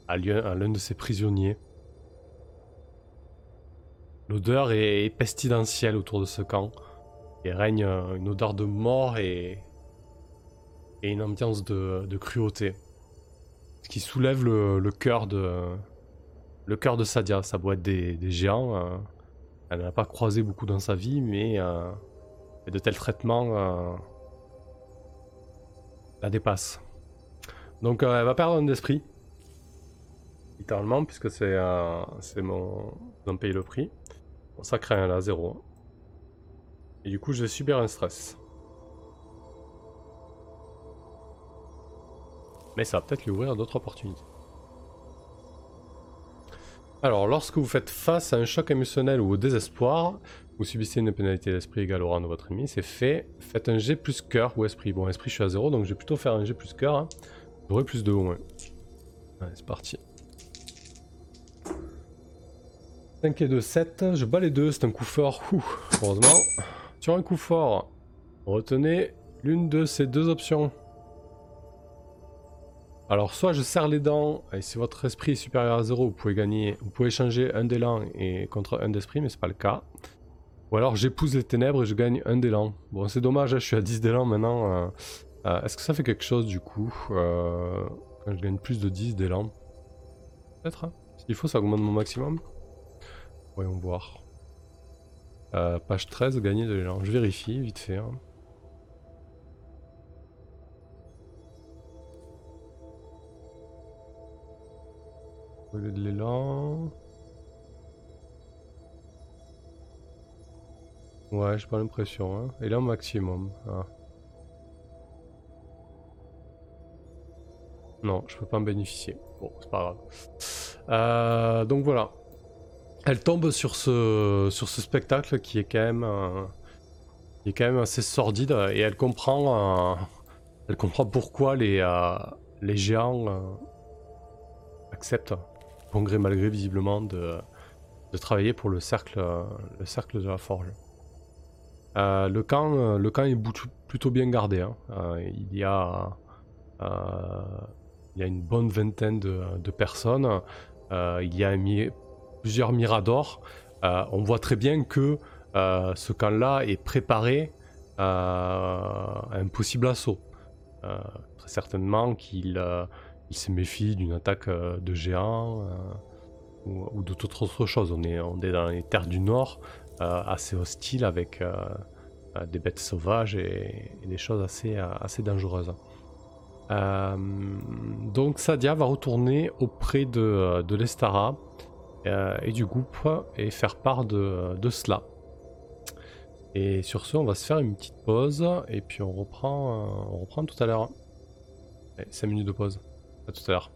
l'un de ses prisonniers. L'odeur est pestilentielle autour de ce camp. il règne une odeur de mort et, une ambiance de, cruauté. Ce qui soulève le, cœur de le cœur de Sadia. Ça doit des, géants. Elle n'a pas croisé beaucoup dans sa vie, mais de tels traitements la dépasse. Donc elle va perdre un d'esprit. Littéralement, puisque c'est mon. Ils paye le prix. ça crée un là, zéro. Et du coup, je vais subir un stress. Mais ça va peut-être lui ouvrir d'autres opportunités. Alors, lorsque vous faites face à un choc émotionnel ou au désespoir, vous subissez une pénalité d'esprit égale au rang de votre ennemi, c'est fait. Faites un G plus cœur ou esprit. Bon, esprit, je suis à 0, donc je vais plutôt faire un G plus cœur. Hein. J'aurai plus de au moins. Allez, c'est parti. 5 et 2, 7. Je bats les deux, c'est un coup fort. heureusement. Sur un coup fort, retenez l'une de ces deux options. Alors soit je serre les dents, et si votre esprit est supérieur à 0, vous pouvez gagner, vous pouvez changer un d'élan et contre un d'esprit, mais c'est pas le cas. Ou alors j'épouse les ténèbres et je gagne un d'élan. Bon c'est dommage, hein, je suis à 10 d'élan maintenant. Euh, euh, est-ce que ça fait quelque chose du coup euh, quand je gagne plus de 10 d'élan Peut-être hein S'il faut ça augmente mon maximum Voyons voir. Page 13, gagner de l'élan. Je vérifie vite fait. Hein. Au lieu de l'élan. Ouais, j'ai pas l'impression. Hein. Élan maximum. Ah. Non, je peux pas en bénéficier. Bon, c'est pas grave. Euh, donc voilà elle tombe sur ce, sur ce spectacle qui est quand même, euh, est quand même assez sordide et elle comprend, euh, elle comprend pourquoi les, les géants acceptent, bon gré malgré visiblement, de, travailler pour le cercle, le cercle de la forge. le, camp, le camp est plutôt bien gardé. Hein. il, y a, il y a une bonne vingtaine de, personnes. il y a plusieurs miradors, euh, on voit très bien que euh, ce camp-là est préparé à un possible assaut. Euh, très certainement qu'il se méfie d'une attaque de géants ou, ou de toute autre chose. On est, dans les terres du Nord, assez hostiles avec des bêtes sauvages et, des choses assez, dangereuses. donc Sadia va retourner auprès de, l'Estara euh, et du groupe et faire part de, cela. Et sur ce, on va se faire une petite pause et puis on reprend, euh, on reprend tout à l'heure. 5 minutes de pause. À tout à l'heure.